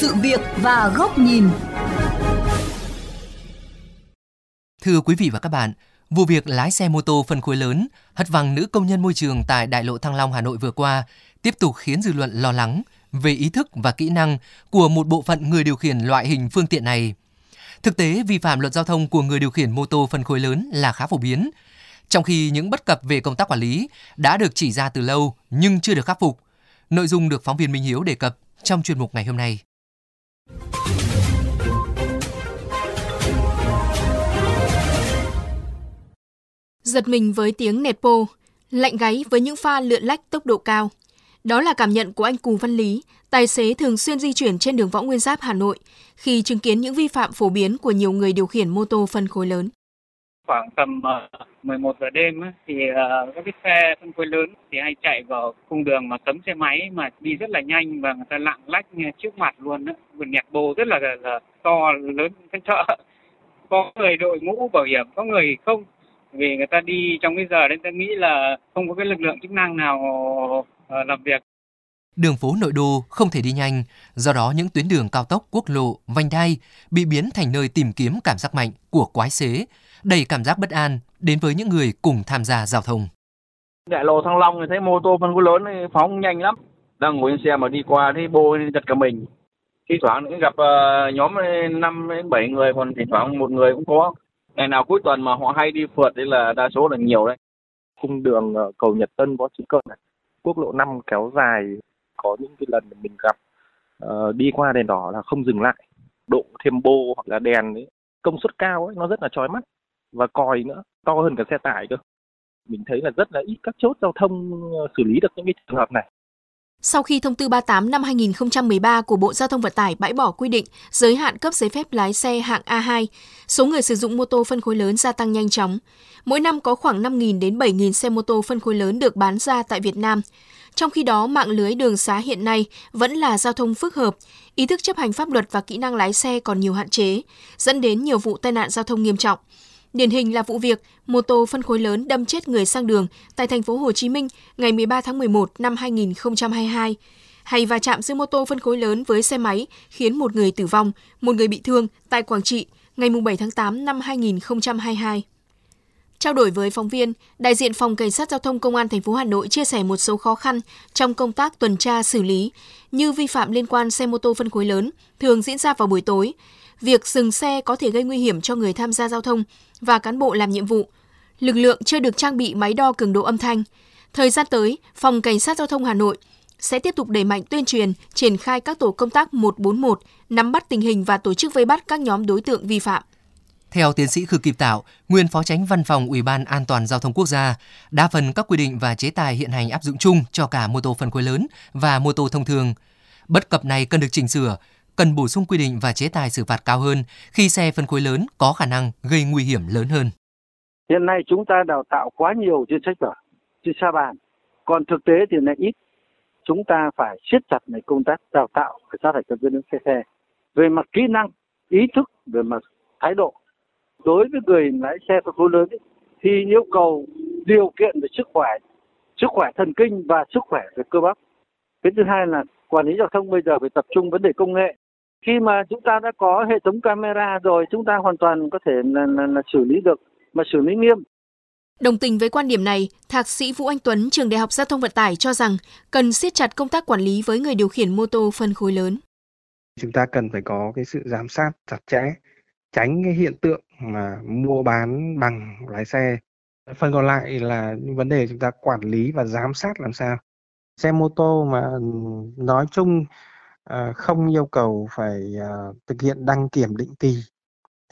sự việc và góc nhìn. Thưa quý vị và các bạn, vụ việc lái xe mô tô phân khối lớn hất văng nữ công nhân môi trường tại Đại lộ Thăng Long Hà Nội vừa qua tiếp tục khiến dư luận lo lắng về ý thức và kỹ năng của một bộ phận người điều khiển loại hình phương tiện này. Thực tế, vi phạm luật giao thông của người điều khiển mô tô phân khối lớn là khá phổ biến, trong khi những bất cập về công tác quản lý đã được chỉ ra từ lâu nhưng chưa được khắc phục. Nội dung được phóng viên Minh Hiếu đề cập trong chuyên mục ngày hôm nay. Giật mình với tiếng nẹt pô, lạnh gáy với những pha lượn lách tốc độ cao. Đó là cảm nhận của anh Cù Văn Lý, tài xế thường xuyên di chuyển trên đường Võ Nguyên Giáp Hà Nội khi chứng kiến những vi phạm phổ biến của nhiều người điều khiển mô tô phân khối lớn. Khoảng tầm ờ, uh, 11 giờ đêm thì uh, các cái xe phân khối lớn thì hay chạy vào cung đường mà cấm xe máy mà đi rất là nhanh và người ta lạng lách trước mặt luôn đó. Vượt nhạc bồ rất là, là, là to lớn cái chợ. Có người đội mũ bảo hiểm, có người không vì người ta đi trong cái giờ đấy ta nghĩ là không có cái lực lượng chức năng nào uh, làm việc Đường phố nội đô không thể đi nhanh, do đó những tuyến đường cao tốc, quốc lộ, vành đai bị biến thành nơi tìm kiếm cảm giác mạnh của quái xế, đầy cảm giác bất an đến với những người cùng tham gia giao thông. Đại lộ Thăng Long thì thấy mô tô phân khối lớn thì phóng nhanh lắm. Đang ngồi trên xe mà đi qua thấy bô giật cả mình. Thi thoảng gặp uh, nhóm 5 đến 7 người còn thỉnh thoảng một người cũng có. Ngày nào cuối tuần mà họ hay đi phượt thì là đa số là nhiều đấy. Cung đường uh, cầu Nhật Tân có chữ cân này. Quốc lộ 5 kéo dài có những cái lần mình gặp uh, đi qua đèn đỏ là không dừng lại độ thêm bô hoặc là đèn ấy công suất cao ấy nó rất là chói mắt và còi nữa to hơn cả xe tải cơ. Mình thấy là rất là ít các chốt giao thông ờ, xử lý được những cái trường hợp này sau khi thông tư 38 năm 2013 của Bộ Giao thông Vận tải bãi bỏ quy định giới hạn cấp giấy phép lái xe hạng A2, số người sử dụng mô tô phân khối lớn gia tăng nhanh chóng. Mỗi năm có khoảng 5.000 đến 7.000 xe mô tô phân khối lớn được bán ra tại Việt Nam. Trong khi đó, mạng lưới đường xá hiện nay vẫn là giao thông phức hợp, ý thức chấp hành pháp luật và kỹ năng lái xe còn nhiều hạn chế, dẫn đến nhiều vụ tai nạn giao thông nghiêm trọng. Điển hình là vụ việc mô tô phân khối lớn đâm chết người sang đường tại thành phố Hồ Chí Minh ngày 13 tháng 11 năm 2022, hay va chạm giữa mô tô phân khối lớn với xe máy khiến một người tử vong, một người bị thương tại Quảng Trị ngày 7 tháng 8 năm 2022. Trao đổi với phóng viên, đại diện phòng cảnh sát giao thông công an thành phố Hà Nội chia sẻ một số khó khăn trong công tác tuần tra xử lý như vi phạm liên quan xe mô tô phân khối lớn thường diễn ra vào buổi tối, việc dừng xe có thể gây nguy hiểm cho người tham gia giao thông và cán bộ làm nhiệm vụ. Lực lượng chưa được trang bị máy đo cường độ âm thanh. Thời gian tới, phòng cảnh sát giao thông Hà Nội sẽ tiếp tục đẩy mạnh tuyên truyền, triển khai các tổ công tác 141, nắm bắt tình hình và tổ chức vây bắt các nhóm đối tượng vi phạm. Theo tiến sĩ Khư Kịp Tạo, nguyên phó tránh văn phòng Ủy ban An toàn giao thông quốc gia, đa phần các quy định và chế tài hiện hành áp dụng chung cho cả mô tô phân khối lớn và mô tô thông thường. Bất cập này cần được chỉnh sửa, cần bổ sung quy định và chế tài xử phạt cao hơn khi xe phân khối lớn có khả năng gây nguy hiểm lớn hơn. Hiện nay chúng ta đào tạo quá nhiều trên sách vở, trên sa bàn, còn thực tế thì lại ít. Chúng ta phải siết chặt này công tác đào tạo phải sát hạch cho viên xe xe về mặt kỹ năng, ý thức, về mặt thái độ đối với người lái xe phân khối lớn thì yêu cầu điều kiện về sức khỏe sức khỏe thần kinh và sức khỏe về cơ bắp cái thứ hai là quản lý giao thông bây giờ phải tập trung vấn đề công nghệ khi mà chúng ta đã có hệ thống camera rồi chúng ta hoàn toàn có thể là, là, là xử lý được mà xử lý nghiêm. Đồng tình với quan điểm này, Thạc sĩ Vũ Anh Tuấn, trường Đại học Giao thông Vận tải cho rằng cần siết chặt công tác quản lý với người điều khiển mô tô phân khối lớn. Chúng ta cần phải có cái sự giám sát chặt chẽ tránh cái hiện tượng mà mua bán bằng lái xe. Phần còn lại là những vấn đề chúng ta quản lý và giám sát làm sao. Xe mô tô mà nói chung à, không yêu cầu phải à, thực hiện đăng kiểm định kỳ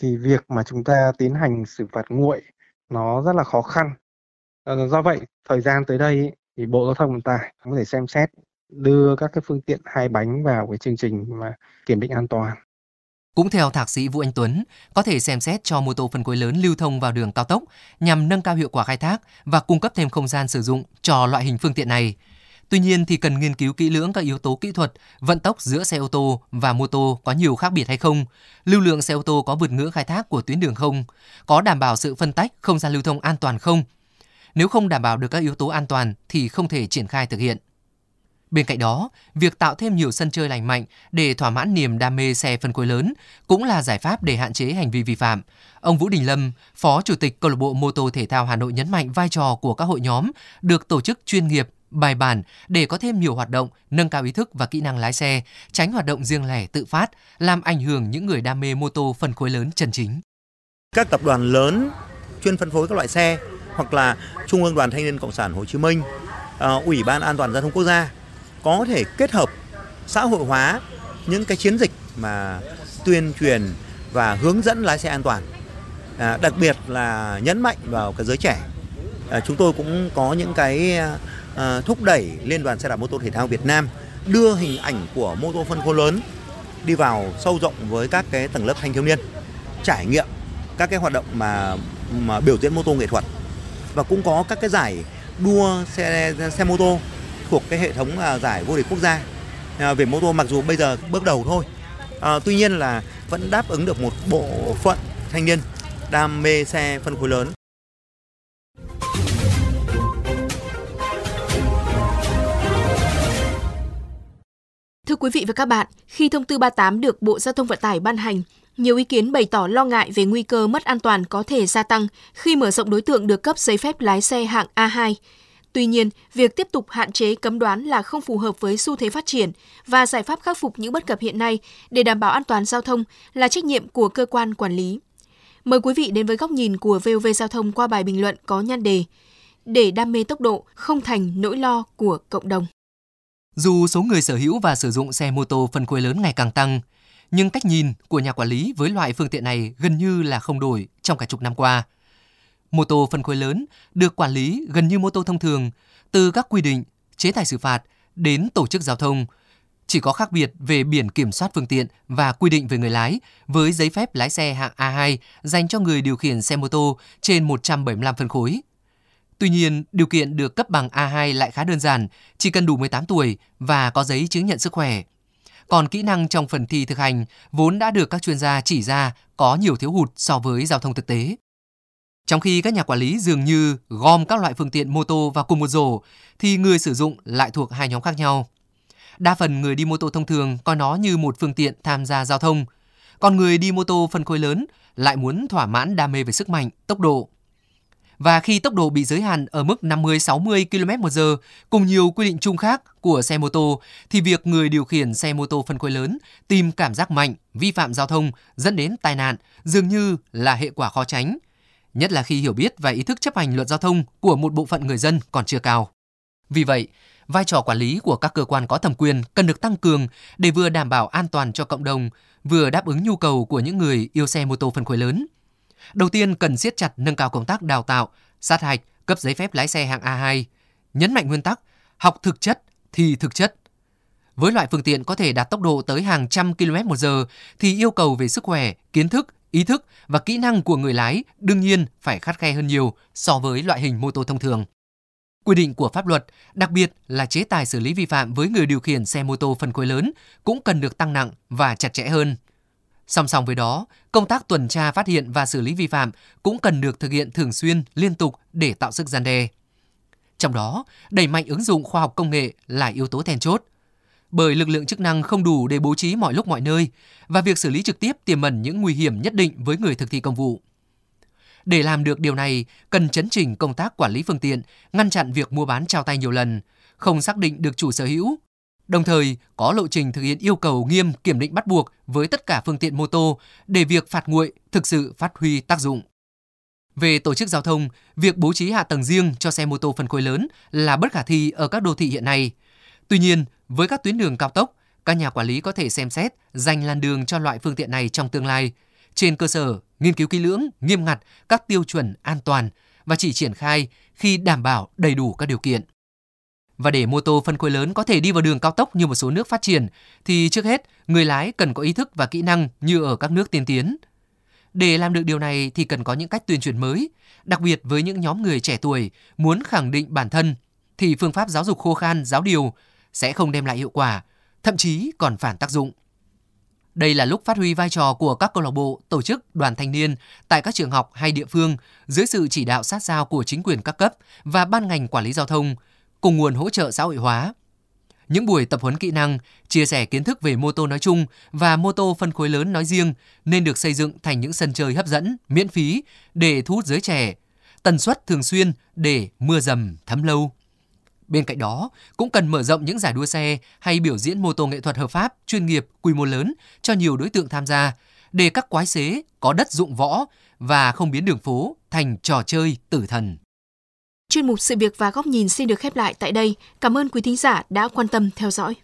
thì việc mà chúng ta tiến hành xử phạt nguội nó rất là khó khăn à, do vậy thời gian tới đây thì bộ giao thông vận tải có thể xem xét đưa các cái phương tiện hai bánh vào cái chương trình mà kiểm định an toàn cũng theo thạc sĩ Vũ Anh Tuấn, có thể xem xét cho mô tô phân khối lớn lưu thông vào đường cao tốc nhằm nâng cao hiệu quả khai thác và cung cấp thêm không gian sử dụng cho loại hình phương tiện này. Tuy nhiên thì cần nghiên cứu kỹ lưỡng các yếu tố kỹ thuật, vận tốc giữa xe ô tô và mô tô có nhiều khác biệt hay không, lưu lượng xe ô tô có vượt ngưỡng khai thác của tuyến đường không, có đảm bảo sự phân tách không gian lưu thông an toàn không. Nếu không đảm bảo được các yếu tố an toàn thì không thể triển khai thực hiện. Bên cạnh đó, việc tạo thêm nhiều sân chơi lành mạnh để thỏa mãn niềm đam mê xe phân khối lớn cũng là giải pháp để hạn chế hành vi vi phạm. Ông Vũ Đình Lâm, Phó Chủ tịch Câu lạc bộ Mô tô Thể thao Hà Nội nhấn mạnh vai trò của các hội nhóm được tổ chức chuyên nghiệp, bài bản để có thêm nhiều hoạt động, nâng cao ý thức và kỹ năng lái xe, tránh hoạt động riêng lẻ tự phát, làm ảnh hưởng những người đam mê mô tô phân khối lớn chân chính. Các tập đoàn lớn chuyên phân phối các loại xe hoặc là Trung ương Đoàn Thanh niên Cộng sản Hồ Chí Minh, ờ, Ủy ban An toàn giao thông quốc gia có thể kết hợp xã hội hóa những cái chiến dịch mà tuyên truyền và hướng dẫn lái xe an toàn. À, đặc biệt là nhấn mạnh vào cái giới trẻ. À, chúng tôi cũng có những cái à, thúc đẩy Liên đoàn xe đạp mô tô thể thao Việt Nam đưa hình ảnh của mô tô phân khối lớn đi vào sâu rộng với các cái tầng lớp thanh thiếu niên, trải nghiệm các cái hoạt động mà mà biểu diễn mô tô nghệ thuật. Và cũng có các cái giải đua xe xe mô tô thuộc cái hệ thống à, giải vô địch quốc gia à, về mô tô mặc dù bây giờ bước đầu thôi. À, tuy nhiên là vẫn đáp ứng được một bộ phận thanh niên đam mê xe phân khối lớn. Quý vị và các bạn, khi thông tư 38 được Bộ Giao thông Vận tải ban hành, nhiều ý kiến bày tỏ lo ngại về nguy cơ mất an toàn có thể gia tăng khi mở rộng đối tượng được cấp giấy phép lái xe hạng A2. Tuy nhiên, việc tiếp tục hạn chế cấm đoán là không phù hợp với xu thế phát triển và giải pháp khắc phục những bất cập hiện nay để đảm bảo an toàn giao thông là trách nhiệm của cơ quan quản lý. Mời quý vị đến với góc nhìn của VOV Giao thông qua bài bình luận có nhan đề Để đam mê tốc độ không thành nỗi lo của cộng đồng. Dù số người sở hữu và sử dụng xe mô tô phân khối lớn ngày càng tăng, nhưng cách nhìn của nhà quản lý với loại phương tiện này gần như là không đổi trong cả chục năm qua. Mô tô phân khối lớn được quản lý gần như mô tô thông thường, từ các quy định, chế tài xử phạt đến tổ chức giao thông. Chỉ có khác biệt về biển kiểm soát phương tiện và quy định về người lái với giấy phép lái xe hạng A2 dành cho người điều khiển xe mô tô trên 175 phân khối. Tuy nhiên, điều kiện được cấp bằng A2 lại khá đơn giản, chỉ cần đủ 18 tuổi và có giấy chứng nhận sức khỏe. Còn kỹ năng trong phần thi thực hành vốn đã được các chuyên gia chỉ ra có nhiều thiếu hụt so với giao thông thực tế. Trong khi các nhà quản lý dường như gom các loại phương tiện mô tô vào cùng một rổ, thì người sử dụng lại thuộc hai nhóm khác nhau. Đa phần người đi mô tô thông thường coi nó như một phương tiện tham gia giao thông, còn người đi mô tô phân khối lớn lại muốn thỏa mãn đam mê về sức mạnh, tốc độ. Và khi tốc độ bị giới hạn ở mức 50-60 km/h cùng nhiều quy định chung khác của xe mô tô, thì việc người điều khiển xe mô tô phân khối lớn tìm cảm giác mạnh, vi phạm giao thông dẫn đến tai nạn dường như là hệ quả khó tránh nhất là khi hiểu biết và ý thức chấp hành luật giao thông của một bộ phận người dân còn chưa cao. Vì vậy, vai trò quản lý của các cơ quan có thẩm quyền cần được tăng cường để vừa đảm bảo an toàn cho cộng đồng, vừa đáp ứng nhu cầu của những người yêu xe mô tô phân khối lớn. Đầu tiên cần siết chặt nâng cao công tác đào tạo, sát hạch, cấp giấy phép lái xe hạng A2, nhấn mạnh nguyên tắc học thực chất thì thực chất. Với loại phương tiện có thể đạt tốc độ tới hàng trăm km một giờ thì yêu cầu về sức khỏe, kiến thức, ý thức và kỹ năng của người lái đương nhiên phải khắt khe hơn nhiều so với loại hình mô tô thông thường. Quy định của pháp luật, đặc biệt là chế tài xử lý vi phạm với người điều khiển xe mô tô phân khối lớn cũng cần được tăng nặng và chặt chẽ hơn. Song song với đó, công tác tuần tra phát hiện và xử lý vi phạm cũng cần được thực hiện thường xuyên, liên tục để tạo sức gian đe. Trong đó, đẩy mạnh ứng dụng khoa học công nghệ là yếu tố then chốt – bởi lực lượng chức năng không đủ để bố trí mọi lúc mọi nơi và việc xử lý trực tiếp tiềm ẩn những nguy hiểm nhất định với người thực thi công vụ. Để làm được điều này, cần chấn chỉnh công tác quản lý phương tiện, ngăn chặn việc mua bán trao tay nhiều lần, không xác định được chủ sở hữu. Đồng thời, có lộ trình thực hiện yêu cầu nghiêm kiểm định bắt buộc với tất cả phương tiện mô tô để việc phạt nguội thực sự phát huy tác dụng. Về tổ chức giao thông, việc bố trí hạ tầng riêng cho xe mô tô phân khối lớn là bất khả thi ở các đô thị hiện nay. Tuy nhiên, với các tuyến đường cao tốc, các nhà quản lý có thể xem xét dành làn đường cho loại phương tiện này trong tương lai, trên cơ sở nghiên cứu kỹ lưỡng, nghiêm ngặt các tiêu chuẩn an toàn và chỉ triển khai khi đảm bảo đầy đủ các điều kiện. Và để mô tô phân khối lớn có thể đi vào đường cao tốc như một số nước phát triển, thì trước hết, người lái cần có ý thức và kỹ năng như ở các nước tiên tiến. Để làm được điều này thì cần có những cách tuyên truyền mới, đặc biệt với những nhóm người trẻ tuổi muốn khẳng định bản thân, thì phương pháp giáo dục khô khan, giáo điều sẽ không đem lại hiệu quả, thậm chí còn phản tác dụng. Đây là lúc phát huy vai trò của các câu lạc bộ, tổ chức, đoàn thanh niên tại các trường học hay địa phương dưới sự chỉ đạo sát sao của chính quyền các cấp và ban ngành quản lý giao thông cùng nguồn hỗ trợ xã hội hóa. Những buổi tập huấn kỹ năng, chia sẻ kiến thức về mô tô nói chung và mô tô phân khối lớn nói riêng nên được xây dựng thành những sân chơi hấp dẫn, miễn phí để thu hút giới trẻ, tần suất thường xuyên để mưa dầm thấm lâu. Bên cạnh đó, cũng cần mở rộng những giải đua xe hay biểu diễn mô tô nghệ thuật hợp pháp, chuyên nghiệp, quy mô lớn cho nhiều đối tượng tham gia, để các quái xế có đất dụng võ và không biến đường phố thành trò chơi tử thần. Chuyên mục sự việc và góc nhìn xin được khép lại tại đây. Cảm ơn quý thính giả đã quan tâm theo dõi.